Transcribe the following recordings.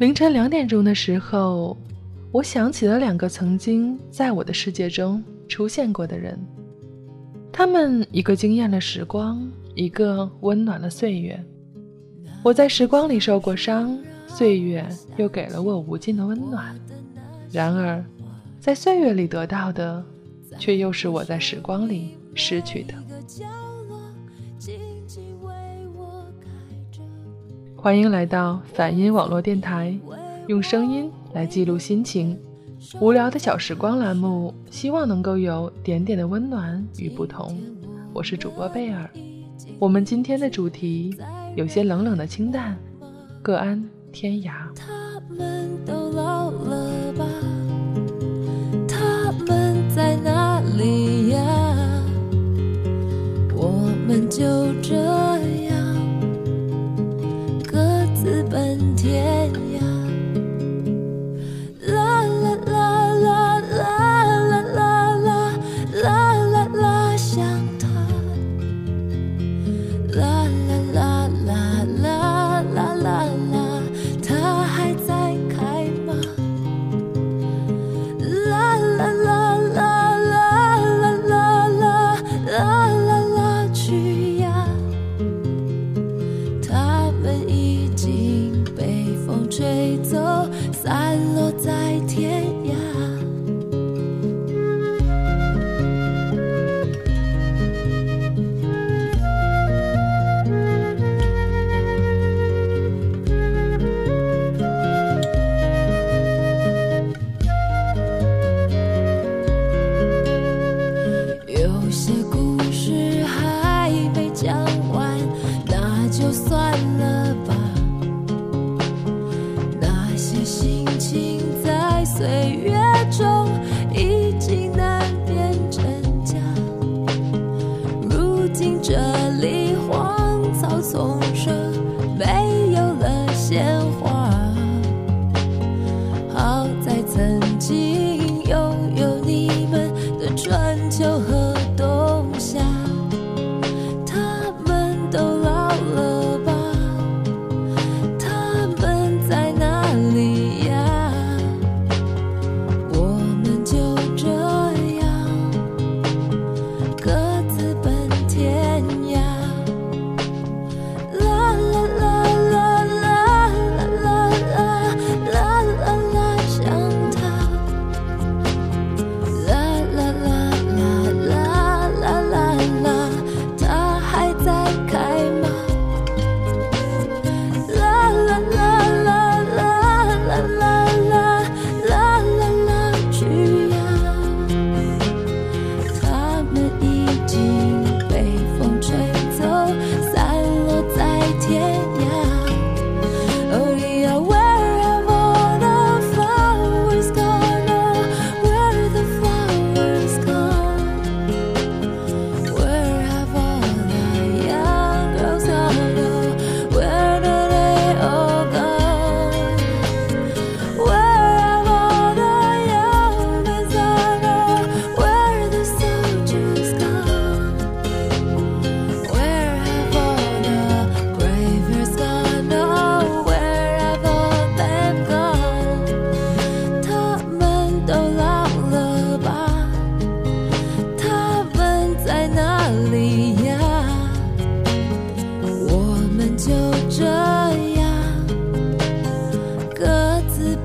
凌晨两点钟的时候，我想起了两个曾经在我的世界中出现过的人，他们一个惊艳了时光，一个温暖了岁月。我在时光里受过伤，岁月又给了我无尽的温暖。然而，在岁月里得到的，却又是我在时光里失去的。欢迎来到反音网络电台，用声音来记录心情。无聊的小时光栏目，希望能够有点点的温暖与不同。我是主播贝尔，我们今天的主题有些冷冷的清淡，各安天涯。他们都老了吧？他们在哪里呀？我们就这样。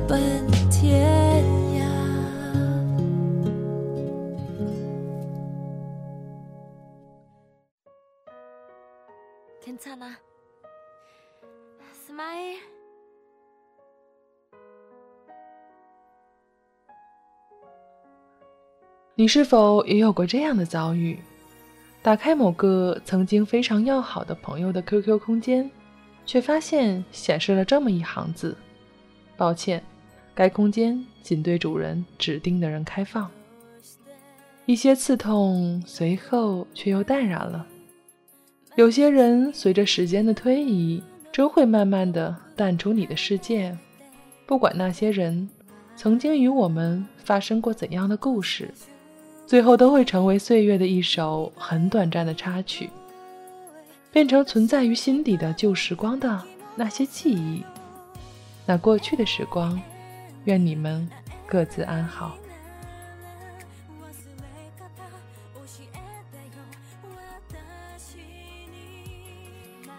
奔天涯。你是否也有过这样的遭遇？打开某个曾经非常要好的朋友的 QQ 空间，却发现显示了这么一行字：“抱歉，该空间仅对主人指定的人开放。”一些刺痛，随后却又淡然了。有些人随着时间的推移，终会慢慢的淡出你的世界。不管那些人曾经与我们发生过怎样的故事。最后都会成为岁月的一首很短暂的插曲，变成存在于心底的旧时光的那些记忆。那过去的时光，愿你们各自安好。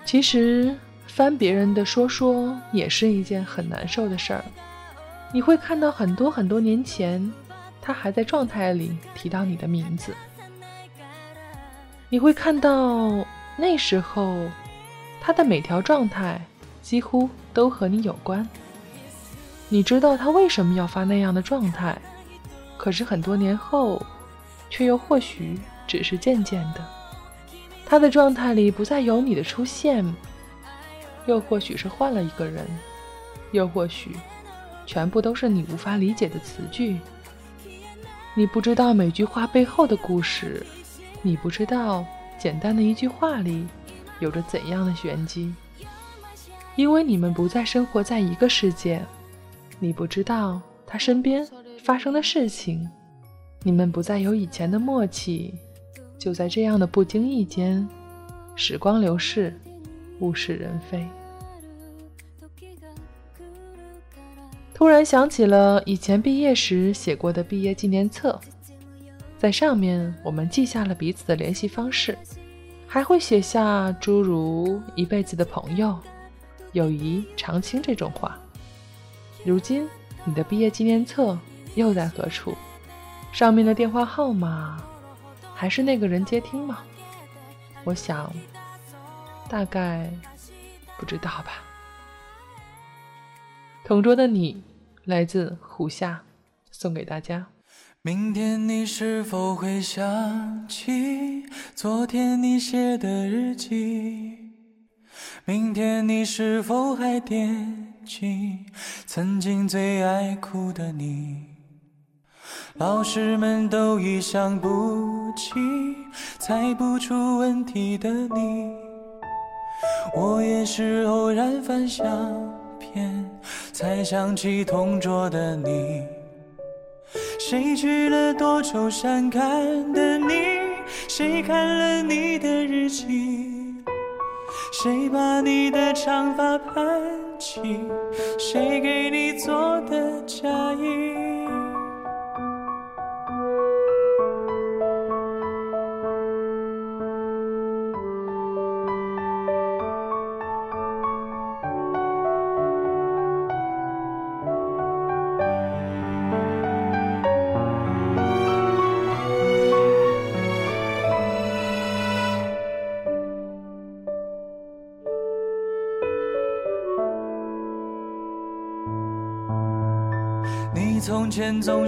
其实翻别人的说说也是一件很难受的事儿。你会看到很多很多年前，他还在状态里提到你的名字。你会看到那时候他的每条状态几乎都和你有关。你知道他为什么要发那样的状态，可是很多年后，却又或许只是渐渐的。他的状态里不再有你的出现，又或许是换了一个人，又或许全部都是你无法理解的词句。你不知道每句话背后的故事，你不知道简单的一句话里有着怎样的玄机，因为你们不再生活在一个世界，你不知道他身边发生的事情，你们不再有以前的默契。就在这样的不经意间，时光流逝，物是人非。突然想起了以前毕业时写过的毕业纪念册，在上面我们记下了彼此的联系方式，还会写下诸如“一辈子的朋友”“友谊长青”这种话。如今，你的毕业纪念册又在何处？上面的电话号码？还是那个人接听吗？我想，大概不知道吧。同桌的你，来自胡夏，送给大家。明天你是否会想起昨天你写的日记？明天你是否还惦记曾经最爱哭的你？老师们都已想不起，猜不出问题的你，我也是偶然翻相片，才想起同桌的你。谁去了多愁善感的你？谁看了你的日记？谁把你的长发盘起？谁给你做的嫁衣？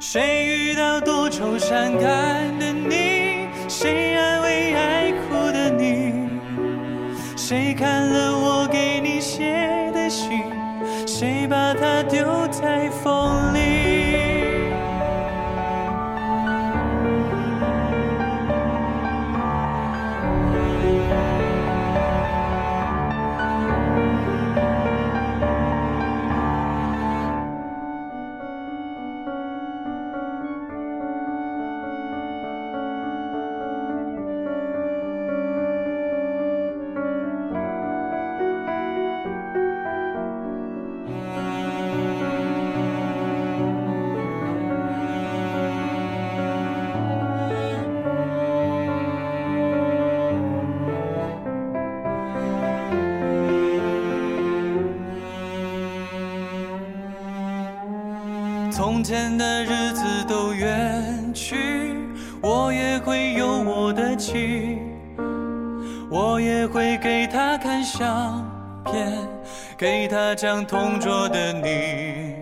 谁遇到多愁善感的你？谁安慰爱哭的你？谁看了我给你写的信？谁把它丢在从前的日子都远去，我也会有我的情，我也会给他看相片，给他讲同桌的你。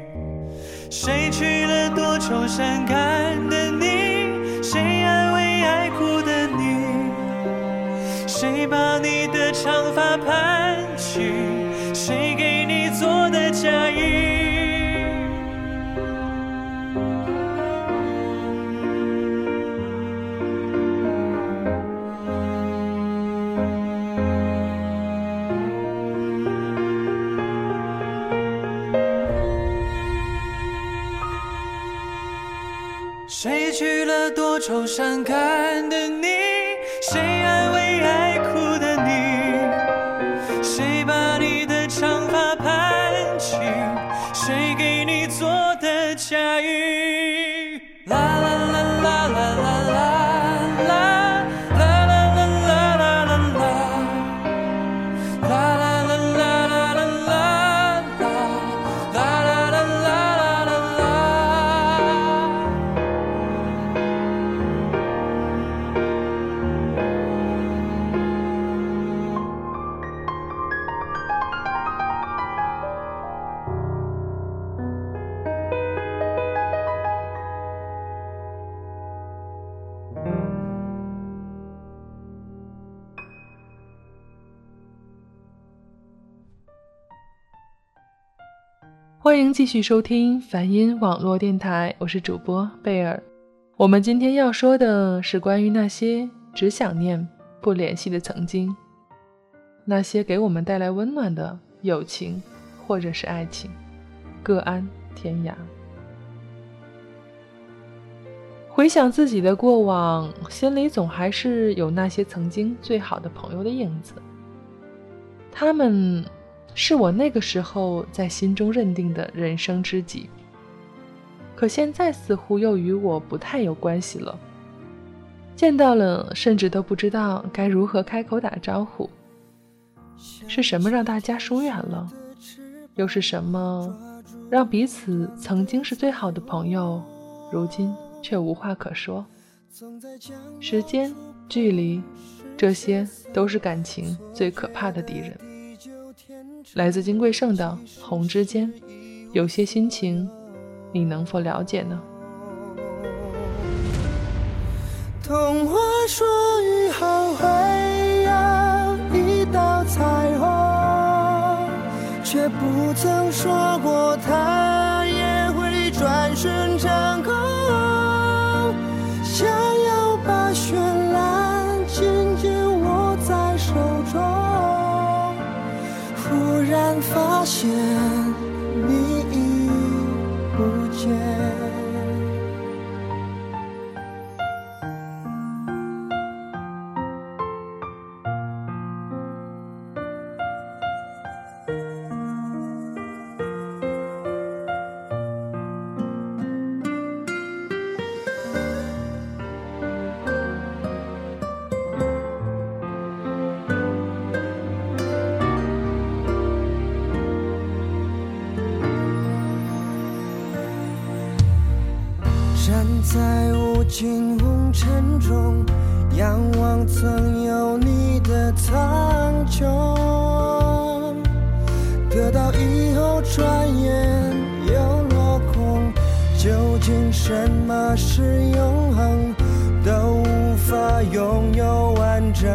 谁娶了多愁善感的你？谁安慰爱哭的你？谁把你的长发盘谁娶了多愁善感的你？谁安慰爱欢迎继续收听梵音网络电台，我是主播贝尔。我们今天要说的是关于那些只想念不联系的曾经，那些给我们带来温暖的友情或者是爱情，各安天涯。回想自己的过往，心里总还是有那些曾经最好的朋友的影子，他们。是我那个时候在心中认定的人生知己，可现在似乎又与我不太有关系了。见到了，甚至都不知道该如何开口打招呼。是什么让大家疏远了？又是什么让彼此曾经是最好的朋友，如今却无话可说？时间、距离，这些都是感情最可怕的敌人。来自金贵盛的《红之间》，有些心情，你能否了解呢？童话说雨后会有一道彩虹，却不曾说过它也会转瞬现。站在无尽红尘中，仰望曾有你的苍穹，得到以后转眼又落空。究竟什么是永恒，都无法拥有完整。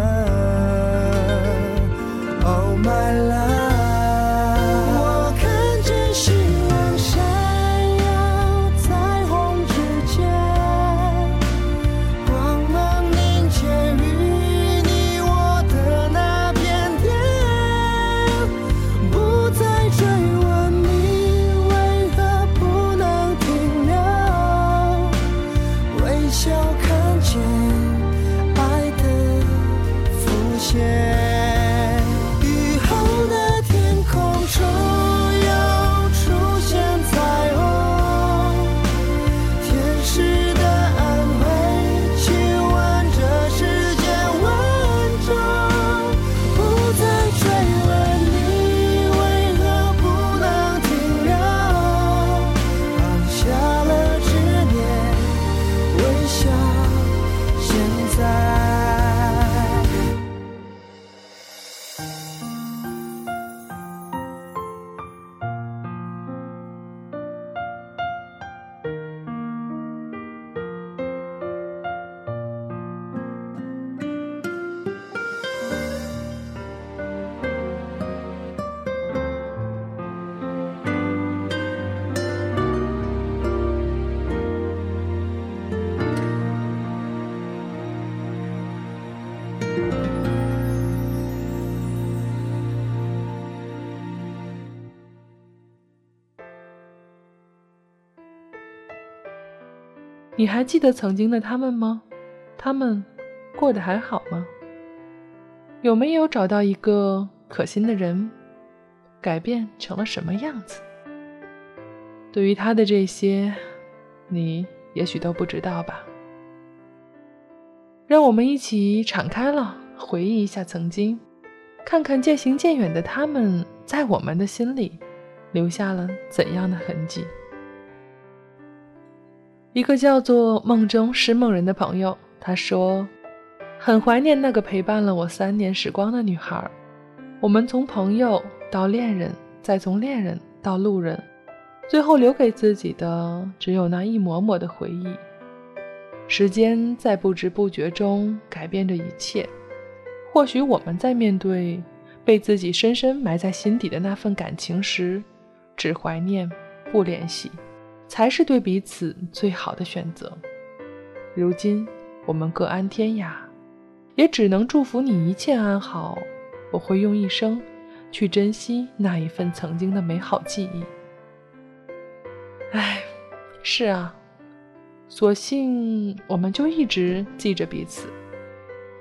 你还记得曾经的他们吗？他们过得还好吗？有没有找到一个可心的人？改变成了什么样子？对于他的这些，你也许都不知道吧。让我们一起敞开了，回忆一下曾经，看看渐行渐远的他们，在我们的心里留下了怎样的痕迹。一个叫做梦中是梦人的朋友，他说：“很怀念那个陪伴了我三年时光的女孩。我们从朋友到恋人，再从恋人到路人，最后留给自己的只有那一抹抹的回忆。时间在不知不觉中改变着一切。或许我们在面对被自己深深埋在心底的那份感情时，只怀念不联系。”才是对彼此最好的选择。如今我们各安天涯，也只能祝福你一切安好。我会用一生去珍惜那一份曾经的美好记忆。唉，是啊，索性我们就一直记着彼此。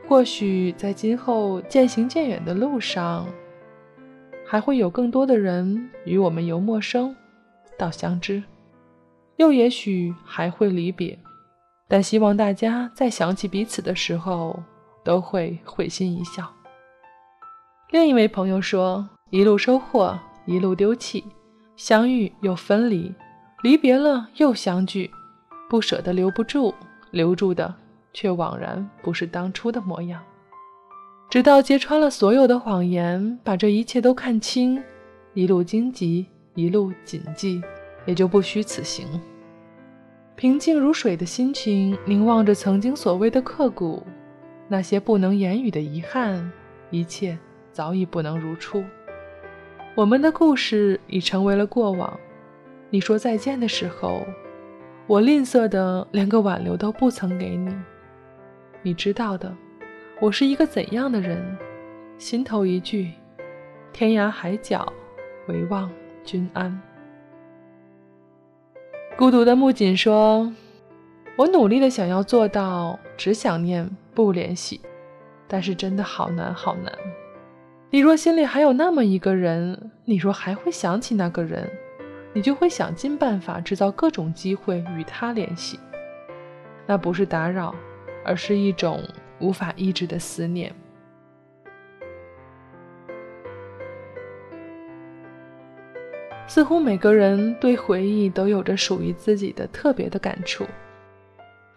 或许在今后渐行渐远的路上，还会有更多的人与我们由陌生到相知。又也许还会离别，但希望大家在想起彼此的时候，都会会心一笑。另一位朋友说：“一路收获，一路丢弃，相遇又分离，离别了又相聚，不舍得留不住，留住的却枉然不是当初的模样。直到揭穿了所有的谎言，把这一切都看清，一路荆棘，一路谨记，也就不虚此行。”平静如水的心情，凝望着曾经所谓的刻骨，那些不能言语的遗憾，一切早已不能如初。我们的故事已成为了过往。你说再见的时候，我吝啬的连个挽留都不曾给你。你知道的，我是一个怎样的人？心头一句，天涯海角，唯望君安。孤独的木槿说：“我努力的想要做到只想念不联系，但是真的好难好难。你若心里还有那么一个人，你若还会想起那个人，你就会想尽办法制造各种机会与他联系。那不是打扰，而是一种无法抑制的思念。”似乎每个人对回忆都有着属于自己的特别的感触。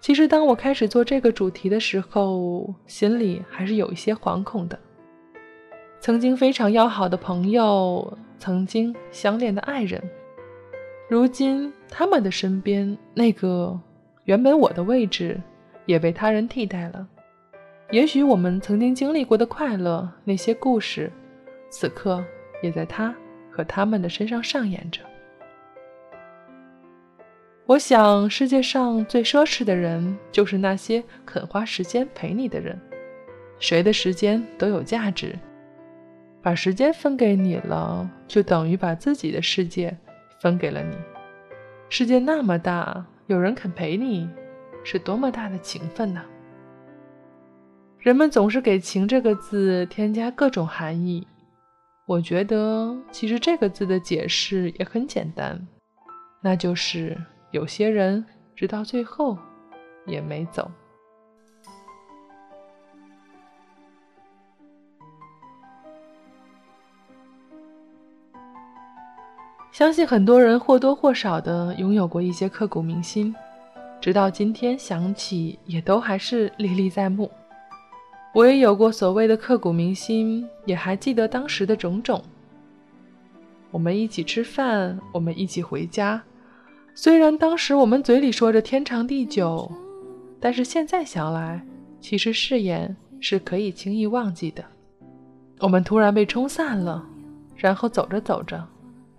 其实，当我开始做这个主题的时候，心里还是有一些惶恐的。曾经非常要好的朋友，曾经相恋的爱人，如今他们的身边那个原本我的位置，也被他人替代了。也许我们曾经经历过的快乐，那些故事，此刻也在他。和他们的身上上演着。我想，世界上最奢侈的人，就是那些肯花时间陪你的人。谁的时间都有价值，把时间分给你了，就等于把自己的世界分给了你。世界那么大，有人肯陪你，是多么大的情分呢？人们总是给“情”这个字添加各种含义。我觉得，其实这个字的解释也很简单，那就是有些人直到最后也没走。相信很多人或多或少的拥有过一些刻骨铭心，直到今天想起，也都还是历历在目。我也有过所谓的刻骨铭心，也还记得当时的种种。我们一起吃饭，我们一起回家。虽然当时我们嘴里说着天长地久，但是现在想来，其实誓言是可以轻易忘记的。我们突然被冲散了，然后走着走着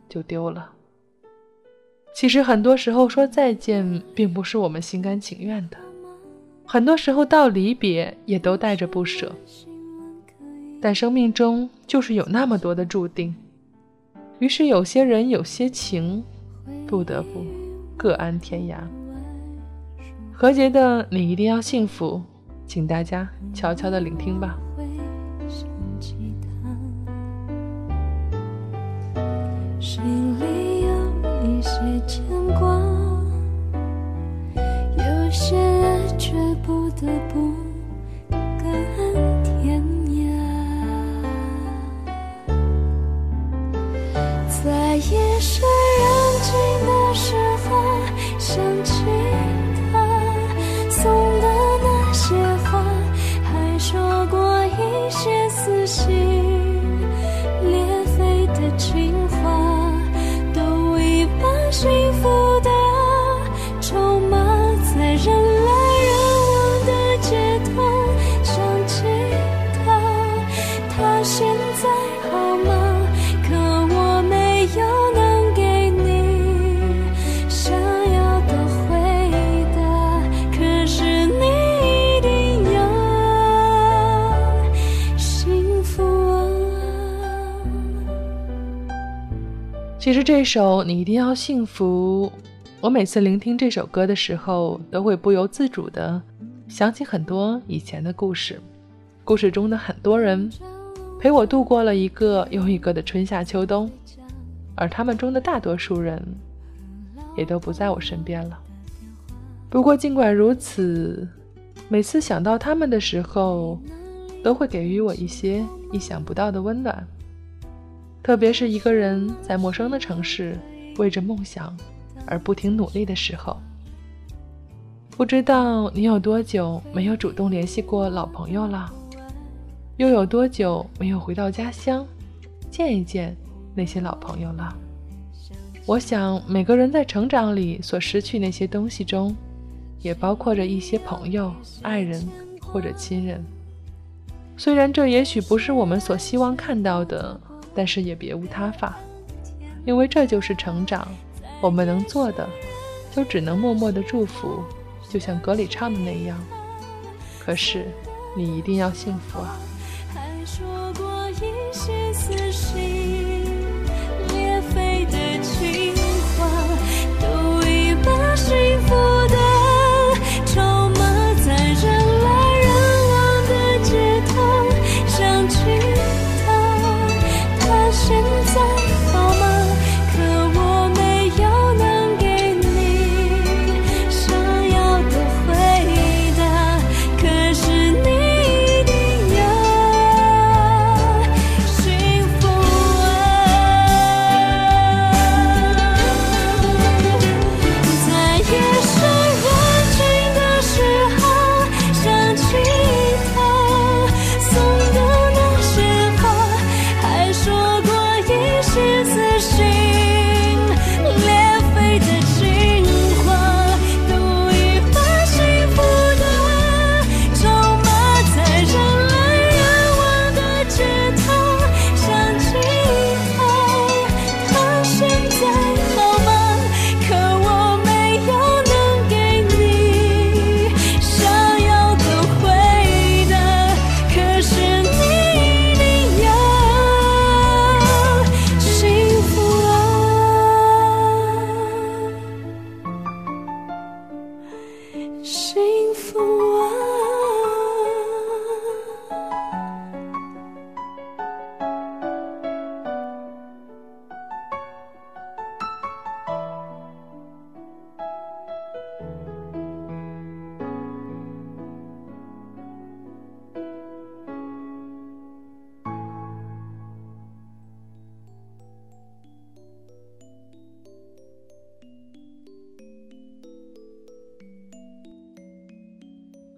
就丢了。其实很多时候说再见，并不是我们心甘情愿的。很多时候到离别也都带着不舍，但生命中就是有那么多的注定，于是有些人有些情，不得不各安天涯。何洁的《你一定要幸福》，请大家悄悄的聆听吧。不其实这首《你一定要幸福》，我每次聆听这首歌的时候，都会不由自主的想起很多以前的故事。故事中的很多人陪我度过了一个又一个的春夏秋冬，而他们中的大多数人也都不在我身边了。不过尽管如此，每次想到他们的时候，都会给予我一些意想不到的温暖。特别是一个人在陌生的城市为着梦想而不停努力的时候。不知道你有多久没有主动联系过老朋友了，又有多久没有回到家乡见一见那些老朋友了？我想每个人在成长里所失去那些东西中，也包括着一些朋友、爱人或者亲人。虽然这也许不是我们所希望看到的。但是也别无他法，因为这就是成长。我们能做的，就只能默默的祝福，就像歌里唱的那样。可是，你一定要幸福啊！还说过一些撕心裂肺的情话，都已把幸福的些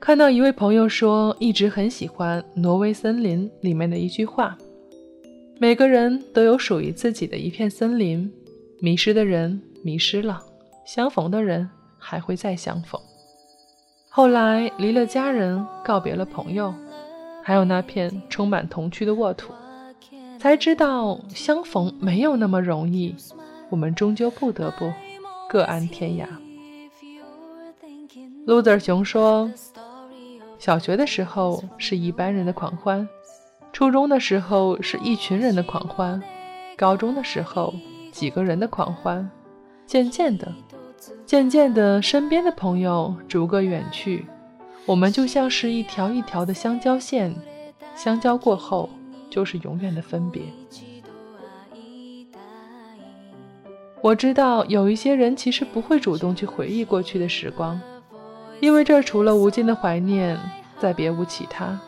看到一位朋友说，一直很喜欢《挪威森林》里面的一句话：“每个人都有属于自己的一片森林，迷失的人迷失了，相逢的人还会再相逢。”后来离了家人，告别了朋友，还有那片充满童趣的沃土，才知道相逢没有那么容易，我们终究不得不各安天涯。loser 熊说。小学的时候是一班人的狂欢，初中的时候是一群人的狂欢，高中的时候几个人的狂欢，渐渐的，渐渐的，身边的朋友逐个远去，我们就像是一条一条的相交线，相交过后就是永远的分别。我知道有一些人其实不会主动去回忆过去的时光，因为这除了无尽的怀念，再别无其他。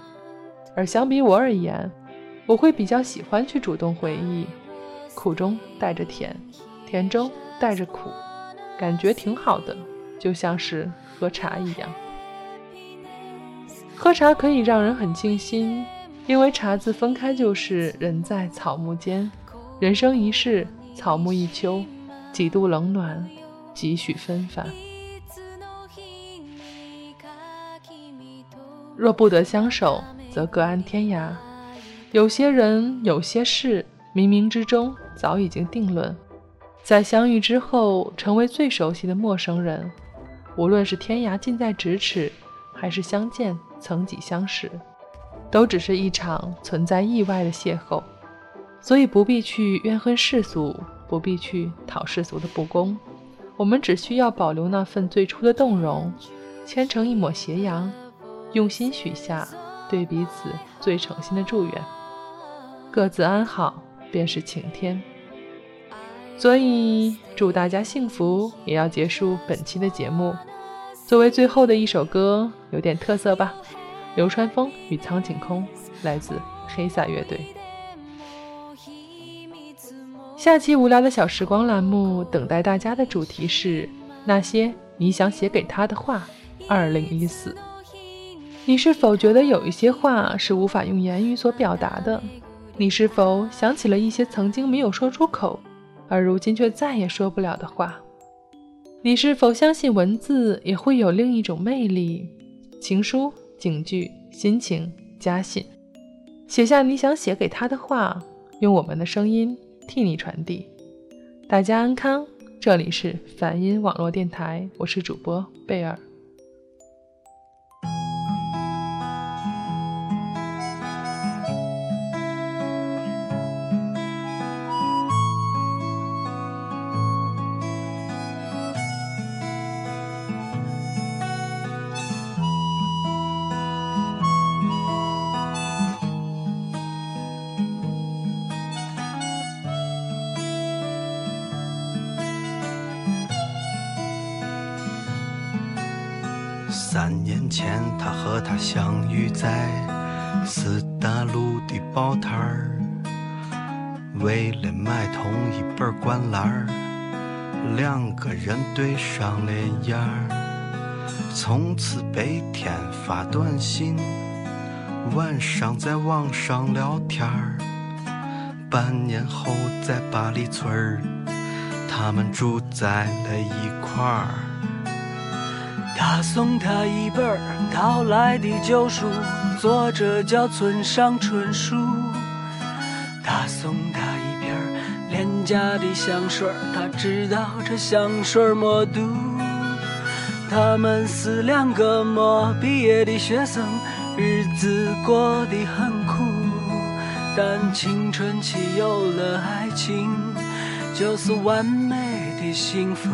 而相比我而言，我会比较喜欢去主动回忆，苦中带着甜，甜中带着苦，感觉挺好的，就像是喝茶一样。喝茶可以让人很静心，因为茶字分开就是人在草木间，人生一世，草木一秋。几度冷暖，几许纷繁。若不得相守，则各安天涯。有些人，有些事，冥冥之中早已经定论，在相遇之后，成为最熟悉的陌生人。无论是天涯近在咫尺，还是相见曾几相识，都只是一场存在意外的邂逅，所以不必去怨恨世俗。不必去讨世俗的不公，我们只需要保留那份最初的动容，牵成一抹斜阳，用心许下对彼此最诚心的祝愿。各自安好，便是晴天。所以祝大家幸福，也要结束本期的节目。作为最后的一首歌，有点特色吧？流川枫与苍井空，来自黑撒乐队。下期无聊的小时光栏目，等待大家的主题是那些你想写给他的话。二零一四，你是否觉得有一些话是无法用言语所表达的？你是否想起了一些曾经没有说出口，而如今却再也说不了的话？你是否相信文字也会有另一种魅力？情书、警句、心情、家信，写下你想写给他的话，用我们的声音。替你传递，大家安康。这里是梵音网络电台，我是主播贝尔。本灌篮儿，两个人对上了眼儿。从此白天发短信，晚上在网上聊天儿。半年后，在八里村儿，他们住在了一块儿。他送她一本淘来的旧书，作者叫村上春树。他送她家的香水，他知道这香水没毒。他们是两个没毕业的学生，日子过得很苦，但青春期有了爱情，就是完美的幸福。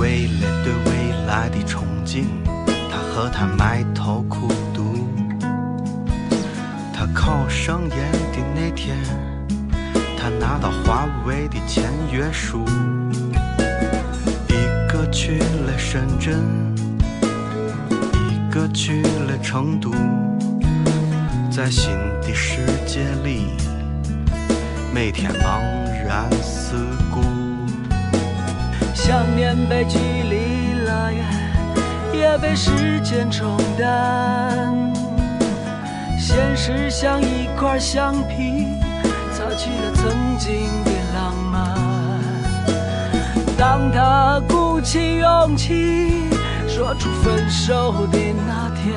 为了对未来的憧憬，他和她埋头苦上演的那天，他拿到华为的签约书。一个去了深圳，一个去了成都，在新的世界里，每天茫然四顾。想念被距离拉远，也被时间冲淡。现实像一块橡皮，擦去了曾经的浪漫。当他鼓起勇气说出分手的那天，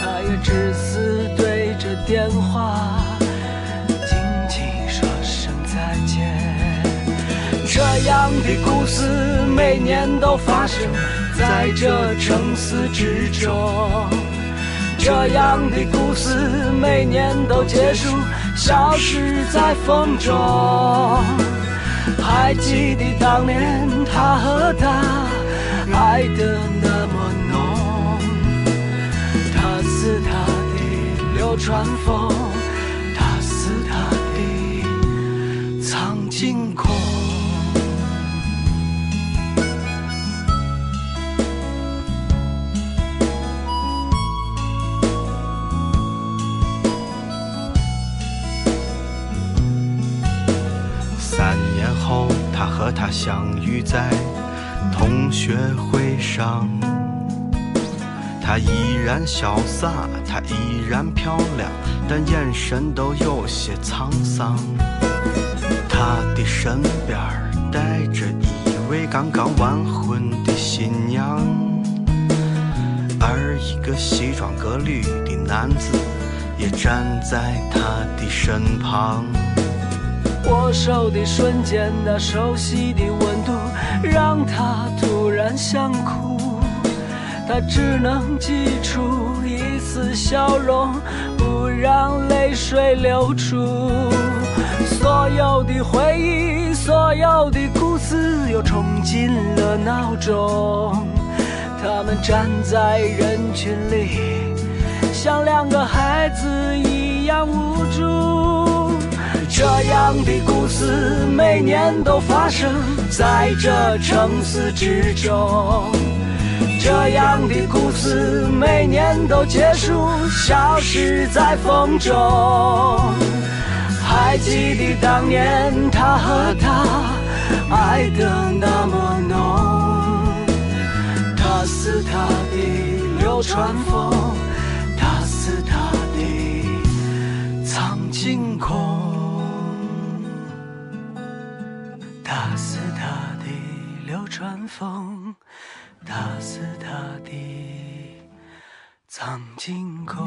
他也只是对着电话。轻轻说声再见这样的故事每年都发生在这城市之中，这样的故事每年都结束，消失在风中。还记得当年他和她爱的那么浓，他是他的流川枫，相遇在同学会上。她依然潇洒，她依然漂亮，但眼神都有些沧桑。她的身边带着一位刚刚完婚的新娘，而一个西装革履的男子也站在她的身旁。握手的瞬间，那熟悉的温度让他突然想哭，他只能挤出一丝笑容，不让泪水流出。所有的回忆，所有的故事，又冲进了脑中。他们站在人群里，像两个孩子一样无助。这样的故事每年都发生在这城市之中，这样的故事每年都结束，消失在风中。还记得当年他和她爱的那么浓，他是他的流川枫，他是他的苍井空。春风大肆大地藏进口